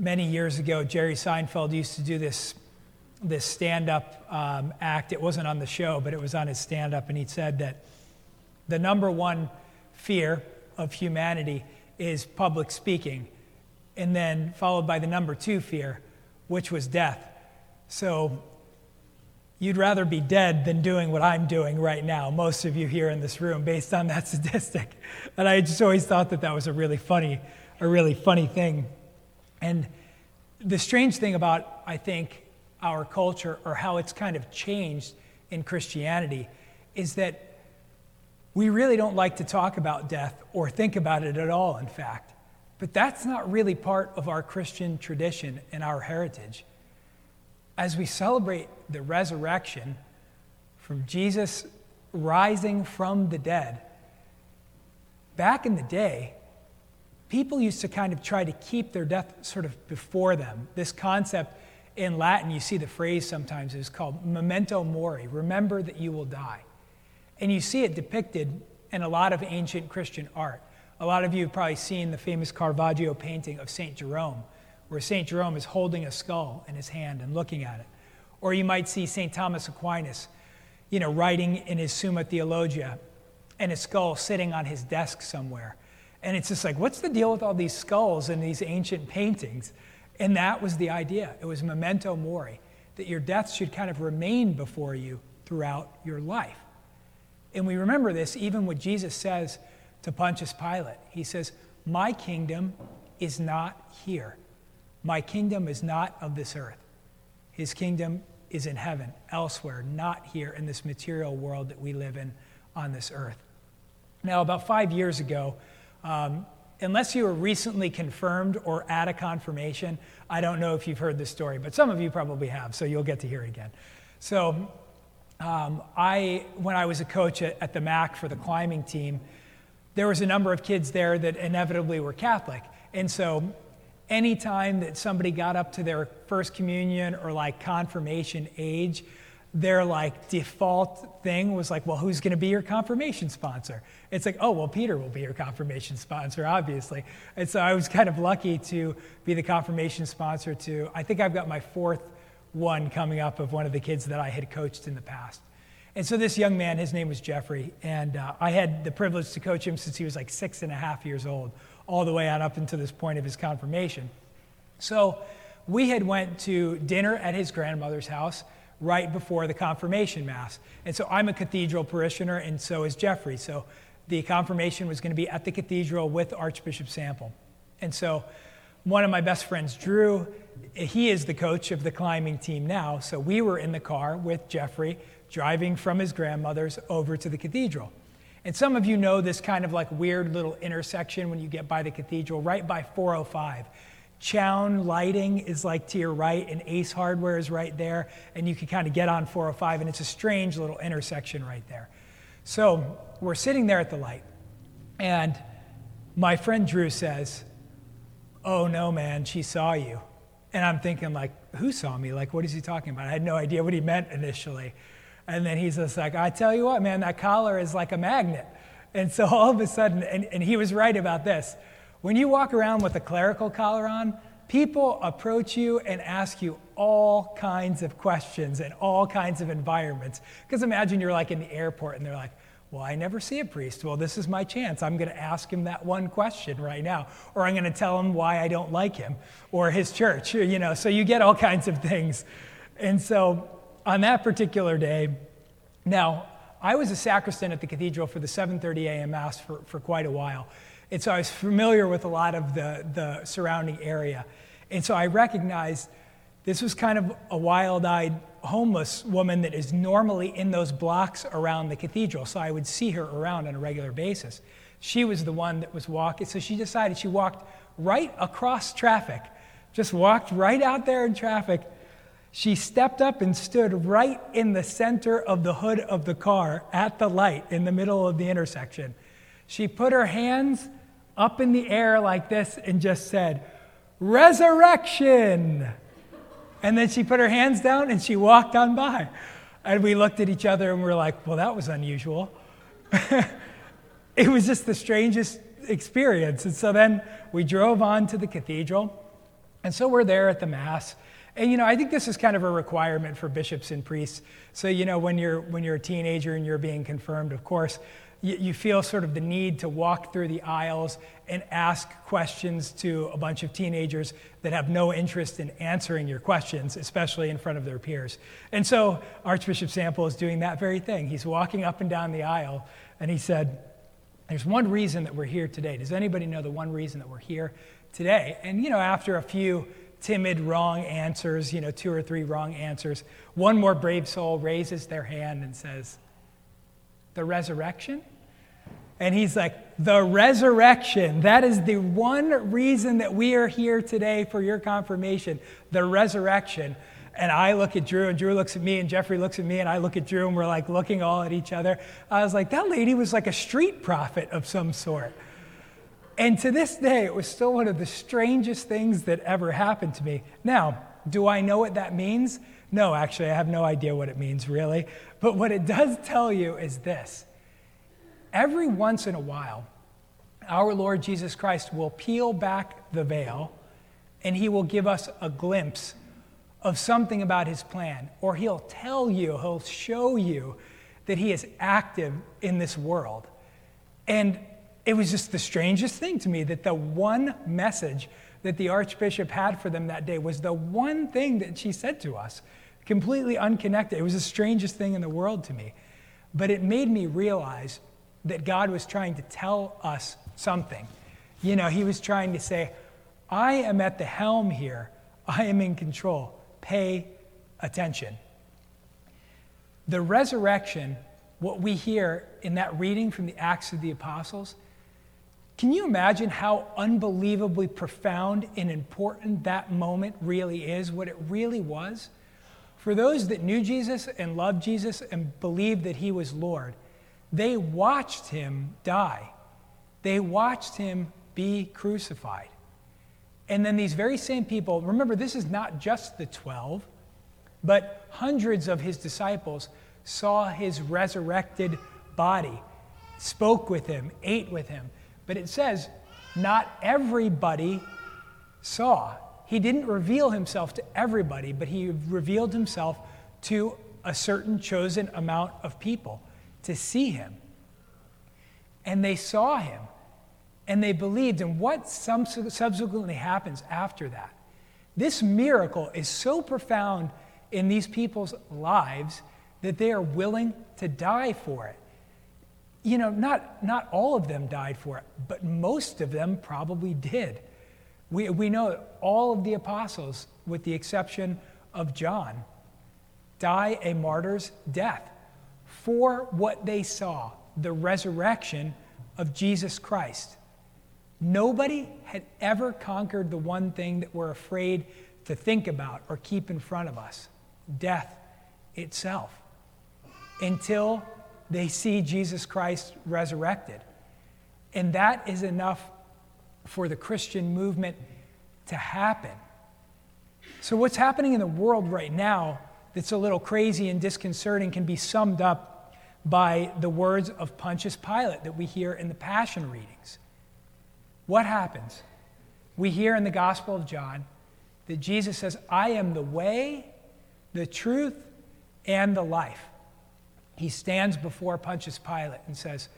many years ago, Jerry Seinfeld used to do this, this stand up um, act. It wasn't on the show, but it was on his stand up. And he said that the number one fear of humanity is public speaking, and then followed by the number two fear, which was death. So you'd rather be dead than doing what I'm doing right now, most of you here in this room, based on that statistic. And I just always thought that that was a really funny, a really funny thing. And the strange thing about, I think, our culture or how it's kind of changed in Christianity is that we really don't like to talk about death or think about it at all, in fact. But that's not really part of our Christian tradition and our heritage. As we celebrate the resurrection from Jesus rising from the dead, back in the day, people used to kind of try to keep their death sort of before them. This concept in Latin, you see the phrase sometimes, is called memento mori, remember that you will die. And you see it depicted in a lot of ancient Christian art. A lot of you have probably seen the famous Caravaggio painting of St. Jerome, where St. Jerome is holding a skull in his hand and looking at it. Or you might see St. Thomas Aquinas, you know, writing in his Summa Theologia and a skull sitting on his desk somewhere. And it's just like, what's the deal with all these skulls and these ancient paintings? And that was the idea. It was memento mori, that your death should kind of remain before you throughout your life. And we remember this even what Jesus says to Pontius Pilate. He says, My kingdom is not here. My kingdom is not of this earth. His kingdom is in heaven, elsewhere, not here in this material world that we live in on this earth. Now, about five years ago, um, unless you were recently confirmed or at a confirmation, I don't know if you've heard this story, but some of you probably have, so you'll get to hear it again. So, um, I, when I was a coach at, at the MAC for the climbing team, there was a number of kids there that inevitably were Catholic. And so anytime that somebody got up to their first communion or like confirmation age, their like default thing was like, well, who's going to be your confirmation sponsor? It's like, oh, well, Peter will be your confirmation sponsor, obviously. And so I was kind of lucky to be the confirmation sponsor to, I think I've got my fourth one coming up of one of the kids that I had coached in the past. And so this young man, his name was Jeffrey, and uh, I had the privilege to coach him since he was like six and a half years old, all the way on up until this point of his confirmation. So we had went to dinner at his grandmother's house right before the confirmation mass. And so I'm a cathedral parishioner, and so is Jeffrey. So the confirmation was going to be at the cathedral with Archbishop Sample. And so one of my best friends, Drew, he is the coach of the climbing team now. So we were in the car with Jeffrey driving from his grandmother's over to the cathedral. And some of you know this kind of like weird little intersection when you get by the cathedral, right by 405. Chown Lighting is like to your right, and Ace Hardware is right there, and you can kind of get on 405, and it's a strange little intersection right there. So we're sitting there at the light, and my friend Drew says, Oh no, man, she saw you. And I'm thinking, like, who saw me? Like, what is he talking about? I had no idea what he meant initially. And then he's just like, I tell you what, man, that collar is like a magnet. And so all of a sudden, and, and he was right about this. When you walk around with a clerical collar on, people approach you and ask you all kinds of questions in all kinds of environments. Because imagine you're like in the airport and they're like, well, I never see a priest. Well, this is my chance. I'm going to ask him that one question right now. Or I'm going to tell him why I don't like him or his church, you know. So you get all kinds of things. And so on that particular day, now, I was a sacristan at the cathedral for the 7:30 a.m. mass for, for quite a while. And so I was familiar with a lot of the, the surrounding area. And so I recognized this was kind of a wild eyed homeless woman that is normally in those blocks around the cathedral. So I would see her around on a regular basis. She was the one that was walking. So she decided she walked right across traffic, just walked right out there in traffic. She stepped up and stood right in the center of the hood of the car at the light in the middle of the intersection. She put her hands up in the air like this and just said, Resurrection! And then she put her hands down and she walked on by. And we looked at each other and we are like, well, that was unusual. it was just the strangest experience. And so then we drove on to the cathedral. And so we're there at the Mass. And, you know, I think this is kind of a requirement for bishops and priests. So, you know, when you're, when you're a teenager and you're being confirmed, of course, you, you feel sort of the need to walk through the aisles and ask questions to a bunch of teenagers that have no interest in answering your questions, especially in front of their peers. And so Archbishop Sample is doing that very thing. He's walking up and down the aisle, and he said, There's one reason that we're here today. Does anybody know the one reason that we're here today? And, you know, after a few timid wrong answers, you know, two or three wrong answers, one more brave soul raises their hand and says, The resurrection? And he's like, The resurrection. That is the one reason that we are here today for your confirmation, the resurrection. And I look at Drew, and Drew looks at me, and Jeffrey looks at me, and I look at Drew, and we're like looking all at each other. I was like, That lady was like a street prophet of some sort. And to this day, it was still one of the strangest things that ever happened to me. Now, do I know what that means? No, actually, I have no idea what it means, really. But what it does tell you is this every once in a while, our Lord Jesus Christ will peel back the veil and he will give us a glimpse of something about his plan, or he'll tell you, he'll show you that he is active in this world. And it was just the strangest thing to me that the one message that the Archbishop had for them that day was the one thing that she said to us, completely unconnected. It was the strangest thing in the world to me. But it made me realize that God was trying to tell us something. You know, He was trying to say, I am at the helm here, I am in control. Pay attention. The resurrection, what we hear in that reading from the Acts of the Apostles, can you imagine how unbelievably profound and important that moment really is, what it really was? For those that knew Jesus and loved Jesus and believed that he was Lord, they watched him die. They watched him be crucified. And then these very same people, remember, this is not just the 12, but hundreds of his disciples saw his resurrected body, spoke with him, ate with him. But it says, not everybody saw. He didn't reveal himself to everybody, but he revealed himself to a certain chosen amount of people to see him. And they saw him and they believed. And what subsequently happens after that? This miracle is so profound in these people's lives that they are willing to die for it you know, not, not all of them died for it, but most of them probably did. We, we know all of the apostles, with the exception of John, die a martyr's death for what they saw the resurrection of Jesus Christ. Nobody had ever conquered the one thing that we're afraid to think about or keep in front of us death itself until they see Jesus Christ resurrected. And that is enough for the Christian movement to happen. So, what's happening in the world right now that's a little crazy and disconcerting can be summed up by the words of Pontius Pilate that we hear in the Passion readings. What happens? We hear in the Gospel of John that Jesus says, I am the way, the truth, and the life he stands before Pontius Pilate and says,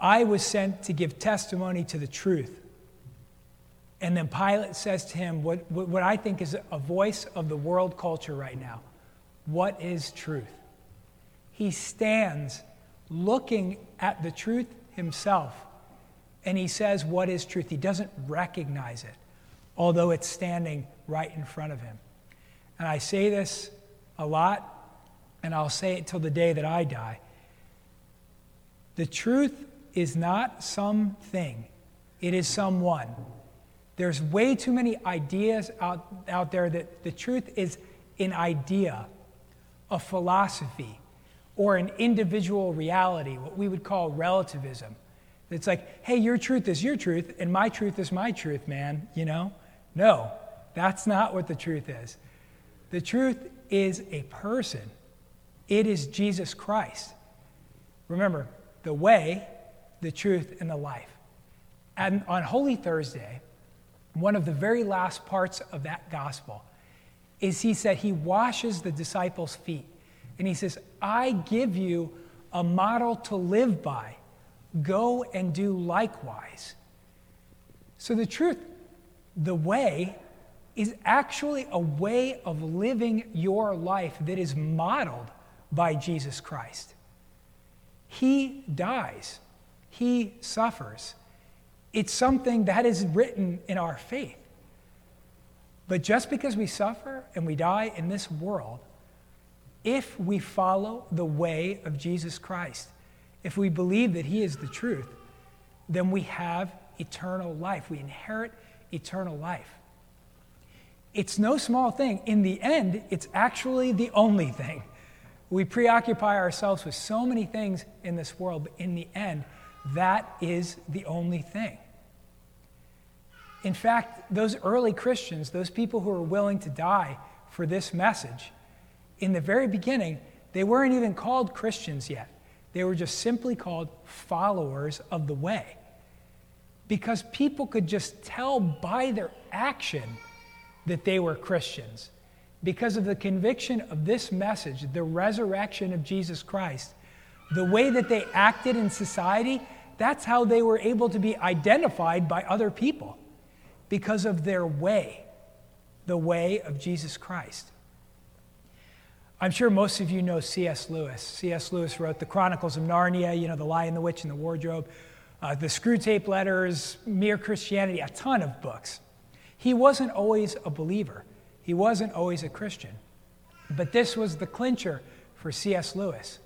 I was sent to give testimony to the truth. And then Pilate says to him what, what I think is a voice of the world culture right now What is truth? He stands looking at the truth himself and he says, What is truth? He doesn't recognize it, although it's standing right in front of him. And I say this a lot and I'll say it till the day that I die. The truth is not something, it is someone. There's way too many ideas out, out there that the truth is an idea, a philosophy, or an individual reality, what we would call relativism. It's like, hey, your truth is your truth, and my truth is my truth, man, you know? No, that's not what the truth is. The truth is a person. It is Jesus Christ. Remember, the way, the truth, and the life. And on Holy Thursday, one of the very last parts of that gospel is he said he washes the disciples' feet. And he says, I give you a model to live by. Go and do likewise. So, the truth, the way, is actually a way of living your life that is modeled by Jesus Christ. He dies, He suffers. It's something that is written in our faith. But just because we suffer and we die in this world, if we follow the way of Jesus Christ, if we believe that He is the truth, then we have eternal life. We inherit eternal life. It's no small thing. In the end, it's actually the only thing. We preoccupy ourselves with so many things in this world, but in the end, that is the only thing. In fact, those early Christians, those people who were willing to die for this message, in the very beginning, they weren't even called Christians yet. They were just simply called followers of the way. Because people could just tell by their action that they were Christians. Because of the conviction of this message, the resurrection of Jesus Christ, the way that they acted in society, that's how they were able to be identified by other people because of their way, the way of Jesus Christ. I'm sure most of you know C.S. Lewis. C.S. Lewis wrote the Chronicles of Narnia, you know, The Lion, the Witch, and the Wardrobe, uh, the Screwtape Letters, Mere Christianity, a ton of books. He wasn't always a believer, he wasn't always a Christian. But this was the clincher for C.S. Lewis.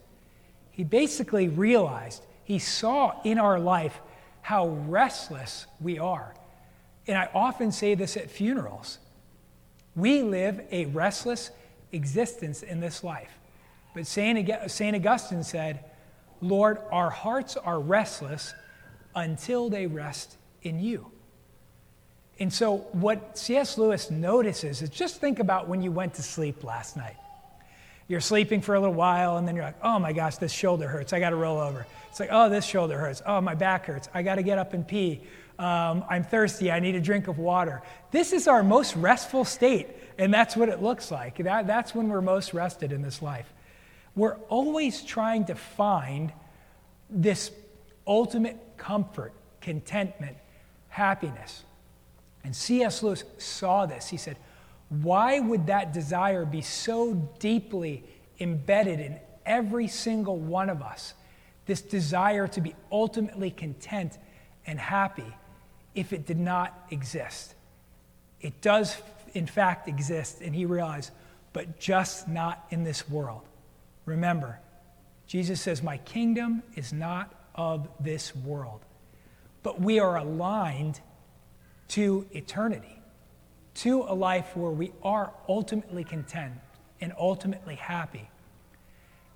He basically realized, he saw in our life how restless we are. And I often say this at funerals. We live a restless, existence in this life. But St. Augustine said, Lord, our hearts are restless until they rest in you. And so, what C.S. Lewis notices is just think about when you went to sleep last night. You're sleeping for a little while, and then you're like, oh my gosh, this shoulder hurts. I got to roll over. It's like, oh, this shoulder hurts. Oh, my back hurts. I got to get up and pee. Um, I'm thirsty. I need a drink of water. This is our most restful state and that's what it looks like. That, that's when we're most rested in this life. We're always trying to find this ultimate comfort, contentment, happiness. And C.S. Lewis saw this. He said, Why would that desire be so deeply embedded in every single one of us? This desire to be ultimately content and happy if it did not exist. It does in fact exist. And he realized, but just not in this world. Remember, Jesus says, My kingdom is not of this world. But we are aligned to eternity, to a life where we are ultimately content and ultimately happy.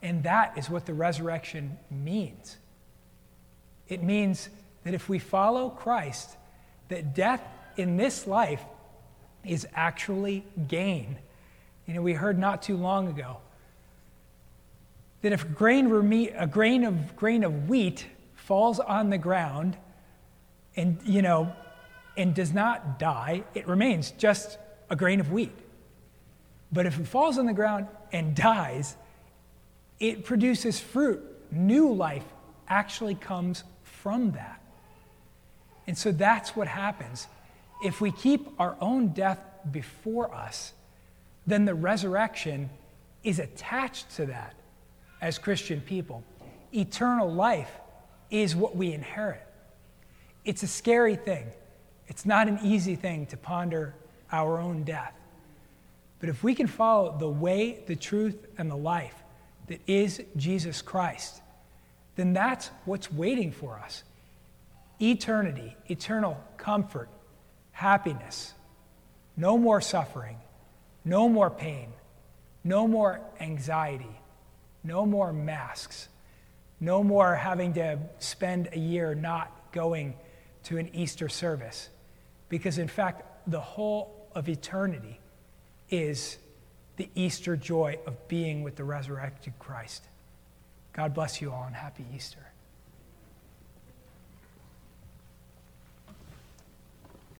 And that is what the resurrection means. It means that if we follow Christ, that death in this life is actually gain. You know, we heard not too long ago that if grain, a grain of grain of wheat falls on the ground and you know and does not die, it remains just a grain of wheat. But if it falls on the ground and dies, it produces fruit. New life actually comes from that. And so that's what happens if we keep our own death before us, then the resurrection is attached to that as Christian people. Eternal life is what we inherit. It's a scary thing. It's not an easy thing to ponder our own death. But if we can follow the way, the truth, and the life that is Jesus Christ, then that's what's waiting for us eternity, eternal comfort, happiness, no more suffering, no more pain, no more anxiety, no more masks, no more having to spend a year not going to an Easter service. Because, in fact, the whole of eternity is the Easter joy of being with the resurrected Christ. God bless you all and happy Easter.